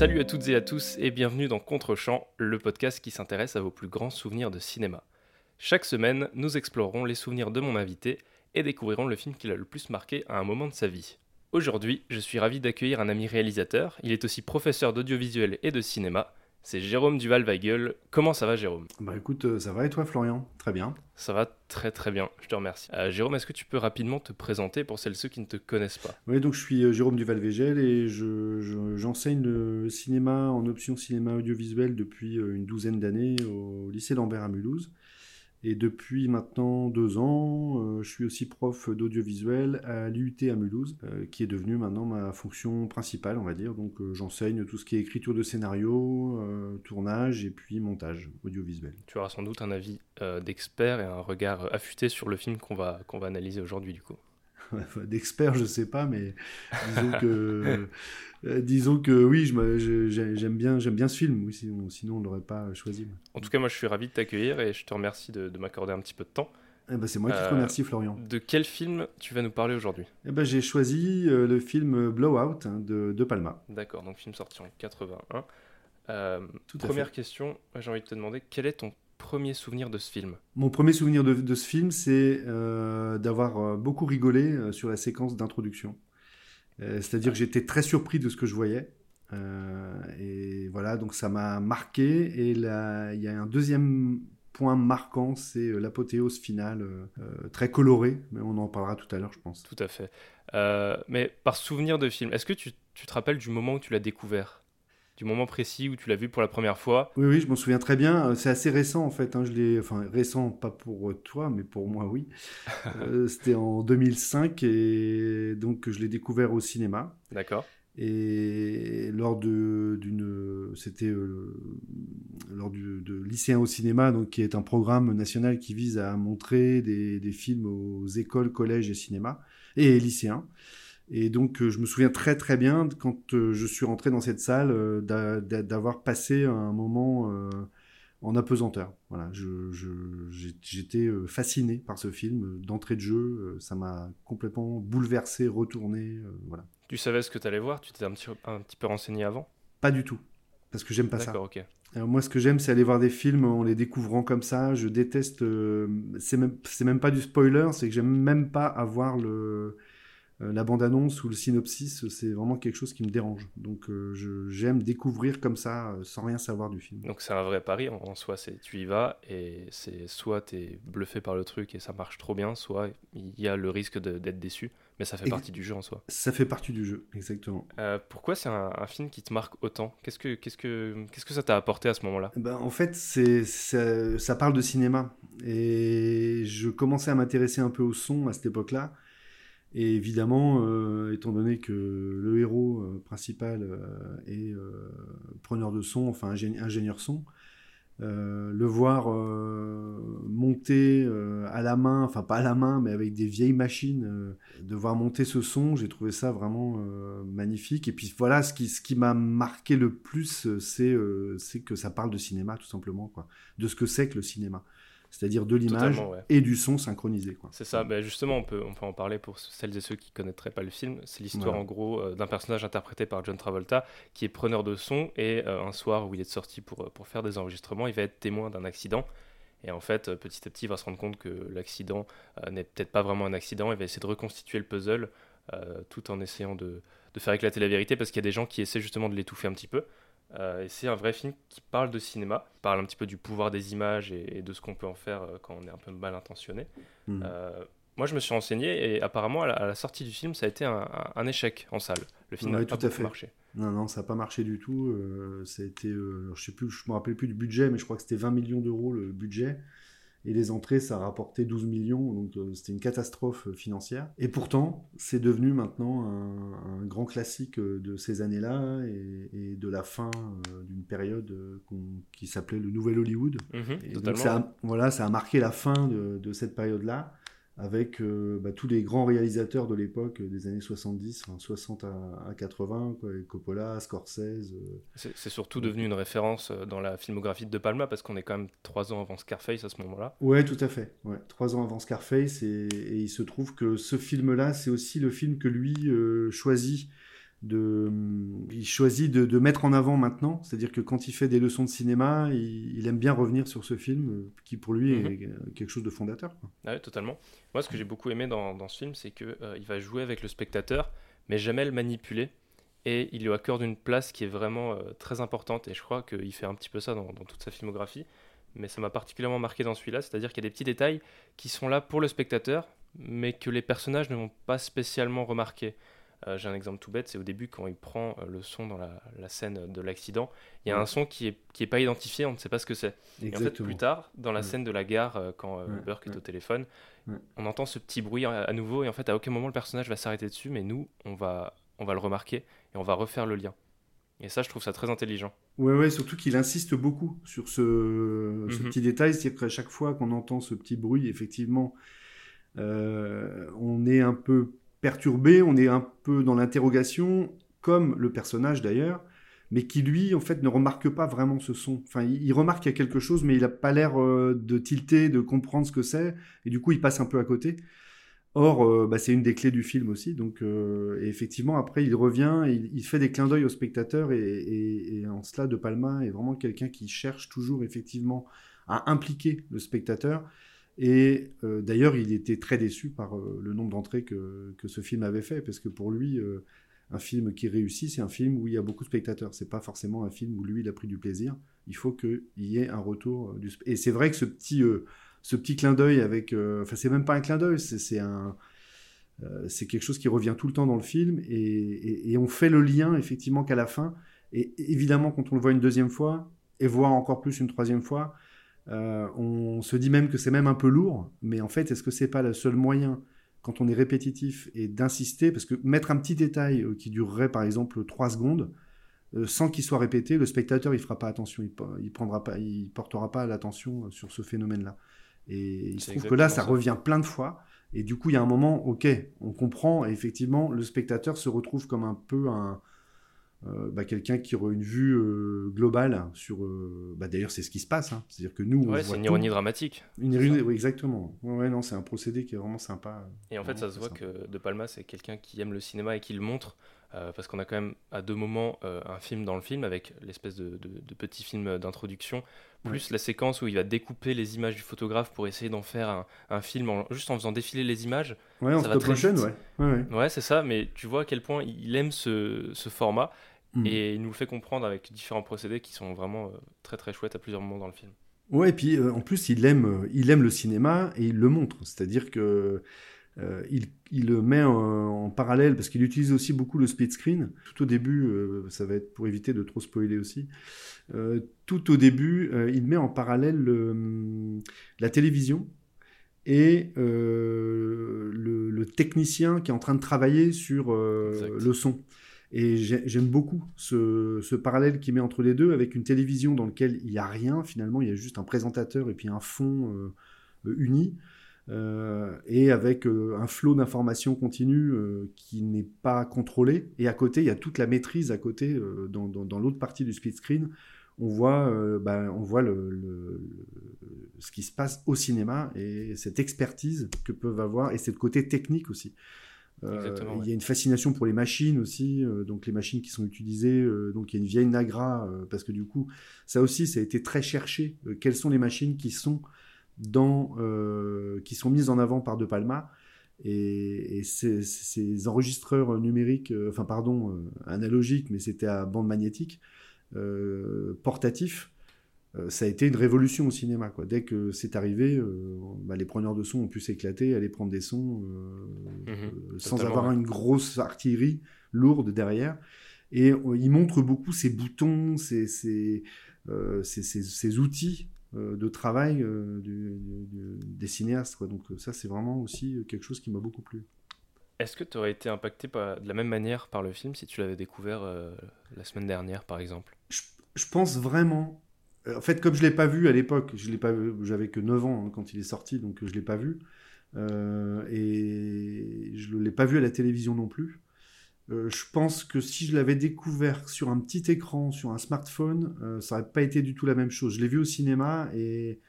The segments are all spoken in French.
Salut à toutes et à tous et bienvenue dans Contre-champ, le podcast qui s'intéresse à vos plus grands souvenirs de cinéma. Chaque semaine, nous explorerons les souvenirs de mon invité et découvrirons le film qui l'a le plus marqué à un moment de sa vie. Aujourd'hui, je suis ravi d'accueillir un ami réalisateur, il est aussi professeur d'audiovisuel et de cinéma, c'est Jérôme Duval-Weigel. Comment ça va Jérôme? Bah écoute, euh, ça va et toi Florian? Très bien. Ça va très très bien, je te remercie. Euh, Jérôme, est-ce que tu peux rapidement te présenter pour celles et ceux qui ne te connaissent pas? Oui, donc je suis euh, Jérôme Duval-Weigel et j'enseigne le cinéma en option cinéma audiovisuel depuis une douzaine d'années au lycée Lambert à Mulhouse. Et depuis maintenant deux ans, euh, je suis aussi prof d'audiovisuel à l'IUT à Mulhouse, euh, qui est devenu maintenant ma fonction principale, on va dire. Donc euh, j'enseigne tout ce qui est écriture de scénario, tournage et puis montage audiovisuel. Tu auras sans doute un avis d'expert et un regard affûté sur le film qu'on va, qu'on va analyser aujourd'hui du coup. D'expert, je sais pas, mais disons que, euh, disons que oui, j'aime bien, j'aime bien ce film. Oui, sinon, on l'aurait pas choisi. En tout cas, moi, je suis ravi de t'accueillir et je te remercie de, m'accorder un petit peu de temps. Eh ben, c'est moi qui te euh, remercie, Florian. De quel film tu vas nous parler aujourd'hui? Eh ben, J'ai choisi euh, le film Blowout hein, de, de, Palma. D'accord, donc film sorti en 81. première question, j'ai envie de te demander quel est ton premier souvenir de ce film? Mon premier souvenir de, ce film, c'est euh, d'avoir beaucoup rigolé sur la séquence d'introduction. C'est-à-dire que j'étais très surpris de ce que je voyais. et voilà, donc ça m'a marqué. Et là, il y a un deuxième point marquant, c'est l'apothéose finale, très colorée, mais on en parlera tout à l'heure, je pense. Tout à fait. mais par souvenir de film, est-ce que tu, tu, te rappelles du moment où tu l'as découvert? Du moment précis où tu l'as vu pour la première fois Oui, oui, je m'en souviens très bien. Euh, c'est assez récent en fait. Hein. Je l'ai, enfin récent, pas pour toi, mais pour moi, oui. Euh, c'était en 2005 et donc je l'ai découvert au cinéma. D'accord. Et lors de d'une, c'était euh, lors du, de lycéen au cinéma, donc qui est un programme national qui vise à montrer des, des films aux écoles, collèges et cinéma et lycéens. Et donc, euh, je me souviens très très bien quand euh, je suis rentré dans cette salle euh, d'avoir passé un moment en apesanteur. Voilà, j'étais fasciné par ce film d'entrée de jeu. ça m'a complètement bouleversé, retourné. voilà. Tu savais ce que tu allais voir? Tu t'étais un petit, un petit peu renseigné avant? Pas du tout, parce que j'aime pas ça. Ok. moi, ce que j'aime, c'est aller voir des films en les découvrant comme ça. Je déteste. c'est même, même pas du spoiler, c'est que j'aime même pas avoir le la bande-annonce ou le synopsis, c'est vraiment quelque chose qui me dérange. Donc euh, j'aime découvrir comme ça, euh, sans rien savoir du film. Donc c'est un vrai pari en, soi, c'est tu y vas et c'est soit tu es bluffé par le truc et ça marche trop bien, soit il y a le risque d'être déçu, mais ça fait partie du jeu en soi. Ça fait partie du jeu, exactement. pourquoi c'est un, film qui te marque autant? Qu'est-ce que que ça t'a apporté à ce moment-là? Ben, en fait, c'est ça, ça parle de cinéma et je commençais à m'intéresser un peu au son à cette époque-là. Et évidemment, euh, étant donné que le héros euh, principal euh, est preneur de son, enfin ingénieur son, le voir monter à la main, enfin pas à la main, mais avec des vieilles machines, de voir monter ce son, j'ai trouvé ça vraiment magnifique. Et puis voilà, ce qui, m'a marqué le plus, c'est que ça parle de cinéma, tout simplement, de ce que c'est que le cinéma c'est-à-dire de l'image et du son synchronisé. C'est ça, ben justement, on peut, on peut en parler pour celles et ceux qui ne connaîtraient pas le film. C'est l'histoire en gros euh, d'un personnage interprété par John Travolta qui est preneur de son et euh, un soir où il est sorti pour, euh, pour faire des enregistrements, il va être témoin d'un accident. Et en fait, petit à petit, il va se rendre compte que l'accident n'est peut-être pas vraiment un accident. Il va essayer de reconstituer le puzzle tout en essayant de, de faire éclater la vérité parce qu'il y a des gens qui essaient justement de l'étouffer un petit peu. Euh, et c'est un vrai film qui parle de cinéma, qui parle un petit peu du pouvoir des images et, de ce qu'on peut en faire euh, quand on est un peu mal intentionné. Hmm. Euh, moi, je me suis renseigné et apparemment, à la, sortie du film, ça a été un, échec en salle. Le film n'a pas tout fait. marché. Non, non, ça n'a pas marché du tout. ça a été, je sais plus, je me rappelle plus du budget, mais je crois que c'était 20 millions d'euros le budget. Et les entrées, ça a rapporté 12 millions, donc euh, c'était une catastrophe euh, financière. Et pourtant, c'est devenu maintenant un, grand classique euh, de ces années-là et, de la fin d'une période qui s'appelait le Nouvel Hollywood. Mhm, et donc ça voilà, ça a marqué la fin de cette période-là avec euh, bah, tous les grands réalisateurs de l'époque, euh, des années 70, 60 à, 80, quoi, Coppola, Scorsese. Euh. C'est surtout devenu une référence dans la filmographie de De Palma, parce qu'on est quand même trois ans avant Scarface à ce moment-là. Ouais, tout à fait. Ouais, trois ans avant Scarface, et, il se trouve que ce film-là, c'est aussi le film que lui choisit de, il choisit de, mettre en avant maintenant, c'est-à-dire que quand il fait des leçons de cinéma, il, aime bien revenir sur ce film qui pour lui est mhm. quelque chose de fondateur. Ah oui, totalement. Moi, ce que j'ai beaucoup aimé dans, dans, ce film, c'est qu'il euh, il va jouer avec le spectateur, mais jamais le manipuler. Et il lui accorde une place qui est vraiment euh, très importante. Et je crois qu'il fait un petit peu ça dans, dans toute sa filmographie. Mais ça m'a particulièrement marqué dans celui-là, c'est-à-dire qu'il y a des petits détails qui sont là pour le spectateur, mais que les personnages ne vont pas spécialement remarquer. Euh, j'ai un exemple tout bête, c'est au début quand il prend euh, le son dans la, scène de l'accident, il y a un son qui est, qui est pas identifié, on ne sait pas ce que c'est. Et en fait, plus tard, dans la scène de la gare, euh, quand Burke est au téléphone, on entend ce petit bruit à, nouveau, et en fait, à aucun moment le personnage va s'arrêter dessus, mais nous, on va, on va le remarquer et on va refaire le lien. Et ça, je trouve ça très intelligent. Ouais, ouais, surtout qu'il insiste beaucoup sur ce, ce mhm. petit détail, c'est-à-dire qu'à chaque fois qu'on entend ce petit bruit, effectivement, on est un peu perturbé, on est un peu dans l'interrogation, comme le personnage d'ailleurs, mais qui lui, en fait, ne remarque pas vraiment ce son. Enfin, il, remarque qu'il y a quelque chose, mais il n'a pas l'air euh, de tilter, de comprendre ce que c'est, et du coup, il passe un peu à côté. Or, euh, bah, c'est une des clés du film aussi. Donc, euh, effectivement, après, il revient, il, fait des clins d'œil au spectateur, et, en cela, De Palma est vraiment quelqu'un qui cherche toujours, effectivement, à impliquer le spectateur. Et euh, d'ailleurs, il était très déçu par euh, le nombre d'entrées que, que, ce film avait fait, parce que pour lui, euh, un film qui réussit, c'est un film où il y a beaucoup de spectateurs. C'est pas forcément un film où lui, il a pris du plaisir. Il faut qu'il y ait un retour du. Et c'est vrai que ce petit, ce petit clin d'œil avec, enfin, c'est même pas un clin d'œil, c'est un, c'est quelque chose qui revient tout le temps dans le film, et, on fait le lien effectivement qu'à la fin. Et évidemment, quand on le voit une deuxième fois, et voit encore plus une troisième fois, euh, on se dit même que c'est même un peu lourd, mais en fait, est-ce que c'est pas le seul moyen quand on est répétitif et d'insister Parce que mettre un petit détail euh, qui durerait par exemple 3 secondes, euh, sans qu'il soit répété, le spectateur il fera pas attention, il, il prendra pas, il portera pas l'attention sur ce phénomène-là. Et il se trouve que là, ça, revient plein de fois. Et du coup, il y a un moment, ok, on comprend. Et effectivement, le spectateur se retrouve comme un peu un, euh, bah, quelqu'un qui aurait une vue euh, globale sur. Euh, bah, D'ailleurs, c'est ce qui se passe. Hein. C'est-à-dire que nous. Ouais, c'est une ironie dramatique. Une ironie, oui, exactement. Ouais, non, c'est un procédé qui est vraiment sympa. Et en fait, ça se voit que De Palma, c'est quelqu'un qui aime le cinéma et qui le montre. parce qu'on a quand même à deux moments un film dans le film avec l'espèce de, de, petit film d'introduction, plus la séquence où il va découper les images du photographe pour essayer d'en faire un, un film juste en faisant défiler les images. Ouais, en stop motion, ouais. Ouais, ouais. c'est ça, mais tu vois à quel point il aime ce, ce format Mm. Et il nous le fait comprendre avec différents procédés qui sont vraiment euh, très très chouettes à plusieurs moments dans le film. Ouais, et puis euh, en plus, il aime, euh, il aime le cinéma et il le montre. C'est-à-dire que il, il, le met en, parallèle parce qu'il utilise aussi beaucoup le split screen. Tout au début, ça va être pour éviter de trop spoiler aussi. tout au début, il met en parallèle la télévision et le, le, technicien qui est en train de travailler sur le son. Et j'aime beaucoup ce, parallèle qu'il met entre les deux, avec une télévision dans laquelle il n'y a rien, finalement, il y a juste un présentateur et puis un fond euh, uni, euh, et avec euh, un flot d'informations continue qui n'est pas contrôlé. Et à côté, il y a toute la maîtrise à côté, dans, l'autre partie du split screen, on voit, le, ce qui se passe au cinéma et cette expertise que peuvent avoir, et cette côté technique aussi. Euh, il y a une fascination pour les machines aussi, euh, donc les machines qui sont utilisées. Euh, donc il y a une vieille Nagra parce que du coup, ça aussi, ça a été très cherché. quelles sont les machines qui sont dans, qui sont mises en avant par De Palma et, ces, enregistreurs numériques, enfin pardon, analogiques, mais c'était à bande magnétique, portatifs. Euh, ça a été une révolution au cinéma. Quoi. Dès que c'est arrivé, euh, bah, les preneurs de son ont pu s'éclater, aller prendre des sons euh, mhm. sans avoir une grosse artillerie lourde derrière. Et il montre beaucoup ces boutons, ces, ces, ces outils de travail des cinéastes. Quoi. Donc ça, c'est vraiment aussi quelque chose qui m'a beaucoup plu. Est-ce que tu aurais été impacté de la même manière par le film si tu l'avais découvert la semaine dernière, par exemple? Je pense vraiment euh, en fait, comme je l'ai pas vu à l'époque, je l'ai pas, j'avais que 9 ans hein, quand il est sorti, donc je l'ai pas vu. Euh, et je ne l'ai pas vu à la télévision non plus. Euh, je pense que si je l'avais découvert sur un petit écran, sur un smartphone, ça n'aurait pas été du tout la même chose. Je l'ai vu au cinéma et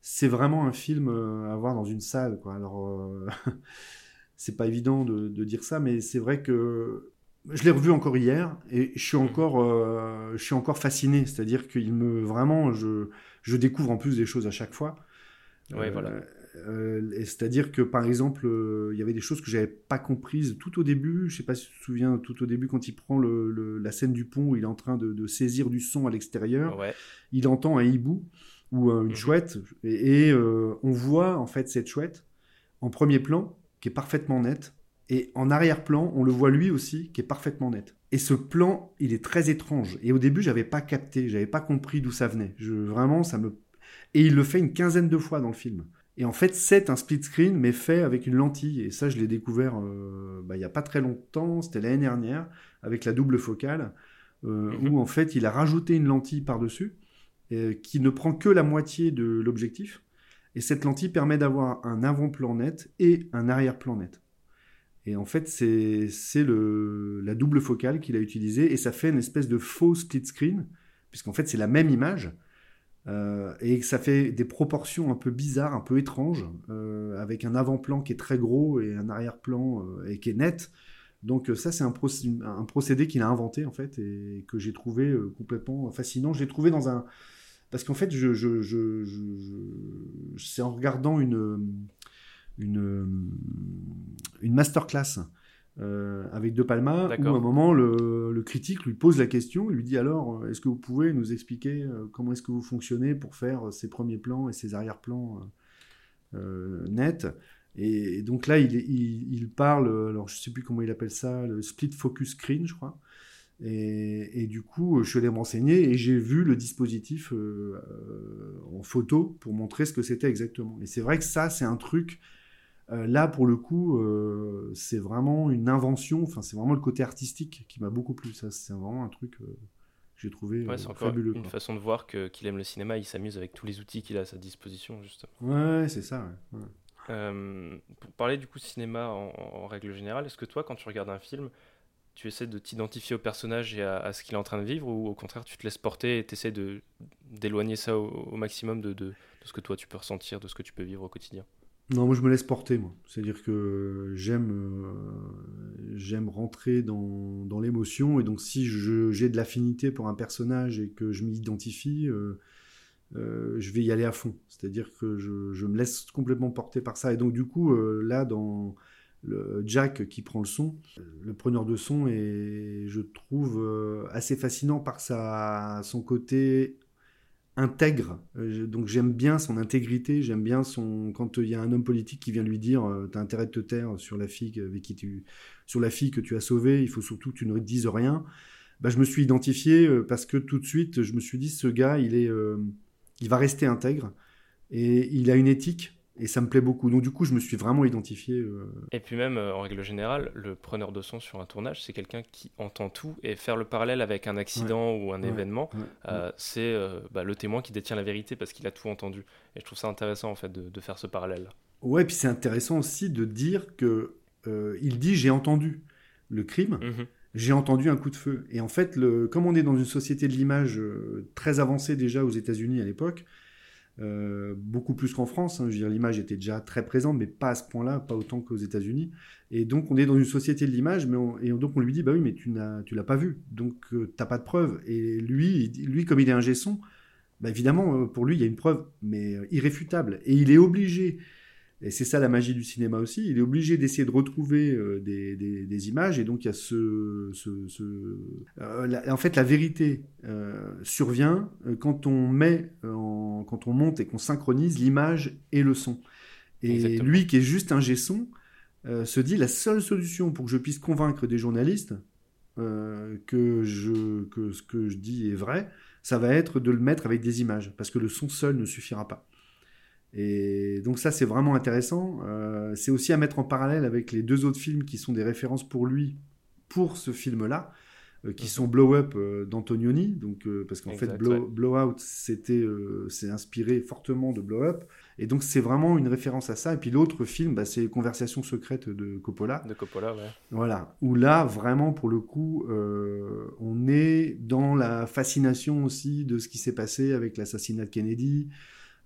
c'est vraiment un film à voir dans une salle. Quoi. Alors, c'est pas évident de, de, dire ça, mais c'est vrai que je l'ai revu encore hier et je suis encore, euh, je suis encore fasciné. C'est-à-dire qu'il me vraiment, je, je, découvre en plus des choses à chaque fois. Ouais, voilà. Euh, c'est-à-dire que par exemple, euh, il y avait des choses que j'avais pas comprises tout au début. Je sais pas si tu te souviens, tout au début quand il prend le, la scène du pont où il est en train de, saisir du son à l'extérieur, il entend un hibou ou une mmh. chouette et, on voit en fait cette chouette en premier plan qui est parfaitement nette et en arrière-plan, on le voit lui aussi, qui est parfaitement net. Et ce plan, il est très étrange. Et au début, j'avais pas capté, j'avais pas compris d'où ça venait. Je, vraiment, ça me. Et il le fait une quinzaine de fois dans le film. Et en fait, c'est un split screen, mais fait avec une lentille. Et ça, je l'ai découvert euh, bah, il y a pas très longtemps, c'était l'année dernière, avec la double focale, euh, mhm. où en fait, il a rajouté une lentille par-dessus, euh, qui ne prend que la moitié de l'objectif. Et cette lentille permet d'avoir un avant-plan net et un arrière-plan net. Et en fait, c'est la double focale qu'il a utilisée et ça fait une espèce de faux split screen, puisqu'en fait, c'est la même image. Euh, et ça fait des proportions un peu bizarres, un peu étranges, euh, avec un avant-plan qui est très gros et un arrière-plan euh, qui est net. Donc ça, c'est un, procédé qu'il a inventé en fait et que j'ai trouvé complètement fascinant. J'ai trouvé dans un parce qu'en fait, je, je, je, c'est en regardant une une, une masterclass euh, avec De Palma, où à un moment le, critique lui pose la question, lui dit alors, est-ce que vous pouvez nous expliquer euh, comment est-ce que vous fonctionnez pour faire ces premiers plans et ces arrière-plans euh, nets? Et, donc là, il, il, parle, alors je sais plus comment il appelle ça, le split focus screen, je crois. Et, du coup, je suis allé me renseigner et j'ai vu le dispositif en photo pour montrer ce que c'était exactement. Et c'est vrai que ça, c'est un truc euh, là, pour le coup, euh, c'est vraiment une invention. Enfin, c'est vraiment le côté artistique qui m'a beaucoup plu. Ça, c'est vraiment un truc euh, que j'ai trouvé ouais, c'est encore Une façon de voir que, qu'il aime le cinéma. Il s'amuse avec tous les outils qu'il a à sa disposition, justement. Ouais, c'est ça. pour parler du coup cinéma en, règle générale, est-ce que toi, quand tu regardes un film, tu essaies de t'identifier au personnage et à, ce qu'il est en train de vivre, ou au contraire, tu te laisses porter et tu essaies d'éloigner ça au, maximum de, de, de, ce que toi tu peux ressentir, de ce que tu peux vivre au quotidien? Non, moi je me laisse porter, moi. C'est-à-dire que j'aime euh, rentrer dans, dans l'émotion, et donc si j'ai de l'affinité pour un personnage et que je m'identifie, euh, euh, je vais y aller à fond. C'est-à-dire que je, je, me laisse complètement porter par ça. Et donc du coup, là, dans le Jack qui prend le son, le preneur de son, et je trouve assez fascinant par sa, son côté intègre. Euh, donc j'aime bien son intégrité, j'aime bien son quand il y a un homme politique qui vient lui dire euh, t'as intérêt de te taire sur la fille avec qui tu sur la fille que tu as sauvée, il faut surtout que tu ne dises rien. Bah, je me suis identifié euh, parce que tout de suite je me suis dit ce gars il est il va rester intègre et il a une éthique et ça me plaît beaucoup. Donc du coup, je me suis vraiment identifié. Euh, et puis même, euh, en règle générale, le preneur de son sur un tournage, c'est quelqu'un qui entend tout. Et faire le parallèle avec un accident ou un événement, euh, c'est bah, le témoin qui détient la vérité parce qu'il a tout entendu. Et je trouve ça intéressant en fait de, faire ce parallèle. Ouais, puis c'est intéressant aussi de dire que il dit j'ai entendu le crime. Mhm. J'ai entendu un coup de feu. Et en fait, le, comme on est dans une société de l'image très avancée déjà aux États-Unis à l'époque, euh, beaucoup plus qu'en France. Hein. L'image était déjà très présente, mais pas à ce point-là, pas autant qu'aux États-Unis. Et donc, on est dans une société de l'image, mais et donc on lui dit, bah oui, mais tu n'as, l'as pas vu, donc euh, t'as pas de preuve. Et lui, lui, comme il est un gesson, bah évidemment, euh, pour lui, il y a une preuve, mais irréfutable. Et il est obligé et c'est ça la magie du cinéma aussi. Il est obligé d'essayer de retrouver euh, des, des, images. Et donc, il y a ce. ce, ce... Euh, en fait, la vérité euh, survient quand on met, en, quand on monte et qu'on synchronise l'image et le son. Et lui, qui est juste un G-son, se dit la seule solution pour que je puisse convaincre des journalistes que, je, que ce que je dis est vrai, ça va être de le mettre avec des images. Parce que le son seul ne suffira pas. Et donc ça, c'est vraiment intéressant. Euh, c'est aussi à mettre en parallèle avec les deux autres films qui sont des références pour lui, pour ce film-là, euh, qui sont Blow Up euh, d'Antonioni. Donc parce qu'en fait, Blow, Blow Out, c'était, c'est inspiré fortement de Blow Up. Et donc c'est vraiment une référence à ça. Et puis l'autre film, bah, c'est Conversation secrète de Coppola. De Coppola, ouais. Voilà. Où là, vraiment, pour le coup, on est dans la fascination aussi de ce qui s'est passé avec l'assassinat de Kennedy.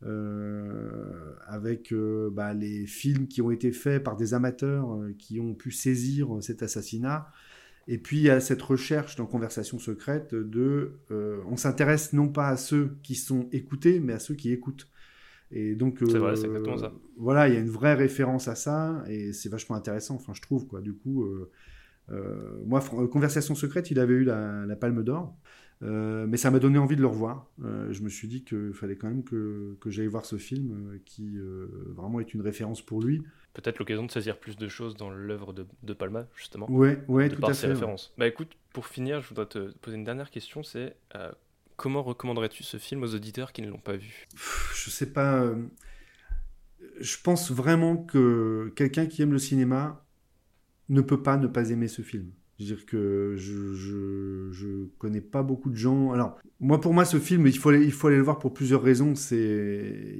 Euh, avec euh, bah, les films qui ont été faits par des amateurs euh, qui ont pu saisir cet assassinat. Et puis il y a cette recherche dans Conversation secrète de, on s'intéresse non pas à ceux qui sont écoutés, mais à ceux qui écoutent. Et donc, c'est vrai, c'est exactement ça. Voilà, il y a une vraie référence à ça, et c'est vachement intéressant. Enfin, je trouve quoi. Du coup, moi, Conversation secrète, il avait eu la Palme d'Or. Euh, mais ça m'a donné envie de le revoir. Euh, je me suis dit qu'il fallait quand même que, que j'aille voir ce film euh, qui vraiment est une référence pour lui. Peut-être l'occasion de saisir plus de choses dans l'œuvre de, de, Palma, justement. Oui, ouais, tout à fait. références. Bah écoute, pour finir, je voudrais te poser une dernière question, c'est comment recommanderais-tu ce film aux auditeurs qui ne l'ont pas vu? Je sais pas. je pense vraiment que quelqu'un qui aime le cinéma ne peut pas ne pas aimer ce film. Je veux dire que je, je, je, connais pas beaucoup de gens. Alors, moi, pour moi, ce film, il faut aller, il faut aller le voir pour plusieurs raisons. C'est,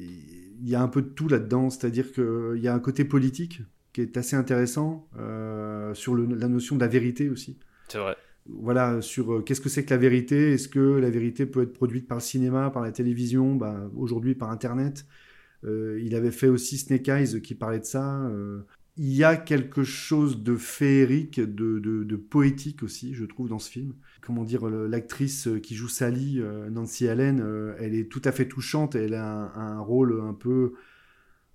il y a un peu de tout là-dedans. C'est-à-dire qu'il y a un côté politique qui est assez intéressant euh, sur le, la notion de la vérité aussi. C'est vrai. Voilà, sur euh, qu'est-ce que c'est que la vérité? Est-ce que la vérité peut être produite par le cinéma, par la télévision, bah, aujourd'hui par Internet euh, il avait fait aussi Snake Eyes qui parlait de ça. Euh, il y a quelque chose de féerique, de, poétique aussi, je trouve, dans ce film. Comment dire, l'actrice qui joue Sally, euh, Nancy Allen, euh, elle est tout à fait touchante. Elle a un, rôle un peu,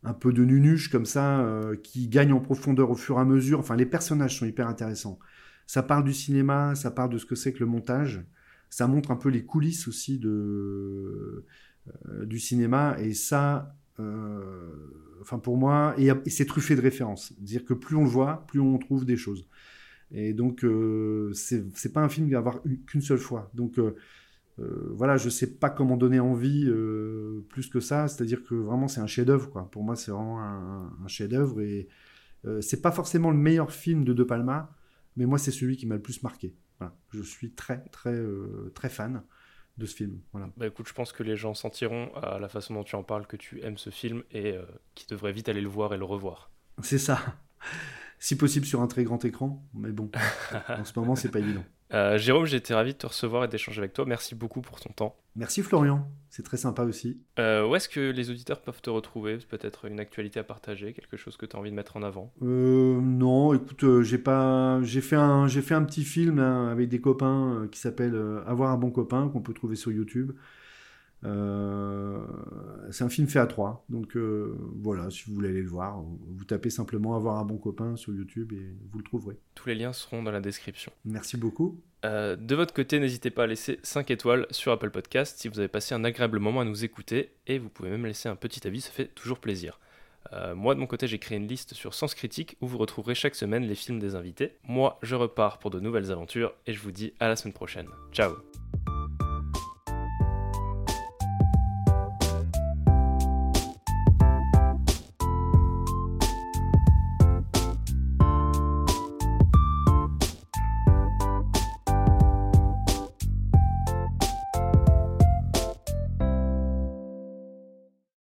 un peu de nunuche comme ça, euh, qui gagne en profondeur au fur et à mesure. Enfin, les personnages sont hyper intéressants. Ça parle du cinéma, ça parle de ce que c'est que le montage. Ça montre un peu les coulisses aussi de, du cinéma. Et ça, enfin pour moi, et, c'est truffé de références. C'est-à-dire que plus on le voit, plus on trouve des choses. Et donc, euh, c'est pas un film va avoir qu'une seule fois. Donc, euh, euh, voilà, je sais pas comment donner envie euh, plus que ça. C'est-à-dire que vraiment, c'est un chef-d'œuvre. Quoi. Pour moi, c'est vraiment un, chef-d'œuvre. Et c'est pas forcément le meilleur film de De Palma, mais moi, c'est celui qui m'a le plus marqué. Je suis très, très, très fan de ce film. Voilà. Bah écoute, je pense que les gens sentiront à la façon dont tu en parles que tu aimes ce film et euh, qu'ils devraient vite aller le voir et le revoir. C'est ça. Si possible sur un très grand écran, mais bon, en ce moment, c'est pas évident. Euh, Jérôme, j'ai été ravi de te recevoir et d'échanger avec toi. Merci beaucoup pour ton temps. Merci Florian, c'est très sympa aussi. Euh, où est-ce que les auditeurs peuvent te retrouver? Peut-être une actualité à partager, quelque chose que tu as envie de mettre en avant? Euh, Non, écoute, j'ai pas, j'ai fait un, j'ai fait un petit film avec des copains qui s'appelle Avoir un bon copain qu'on peut trouver sur YouTube. Euh, c'est un film fait à trois, donc euh, voilà, si vous voulez aller le voir, vous tapez simplement avoir un bon copain sur YouTube et vous le trouverez. Tous les liens seront dans la description. Merci beaucoup. Euh, de votre côté, n'hésitez pas à laisser 5 étoiles sur Apple Podcast si vous avez passé un agréable moment à nous écouter et vous pouvez même laisser un petit avis, ça fait toujours plaisir. moi de mon côté j'ai créé une liste sur Sens Critique où vous retrouverez chaque semaine les films des invités. Moi je repars pour de nouvelles aventures et je vous dis à la semaine prochaine. Ciao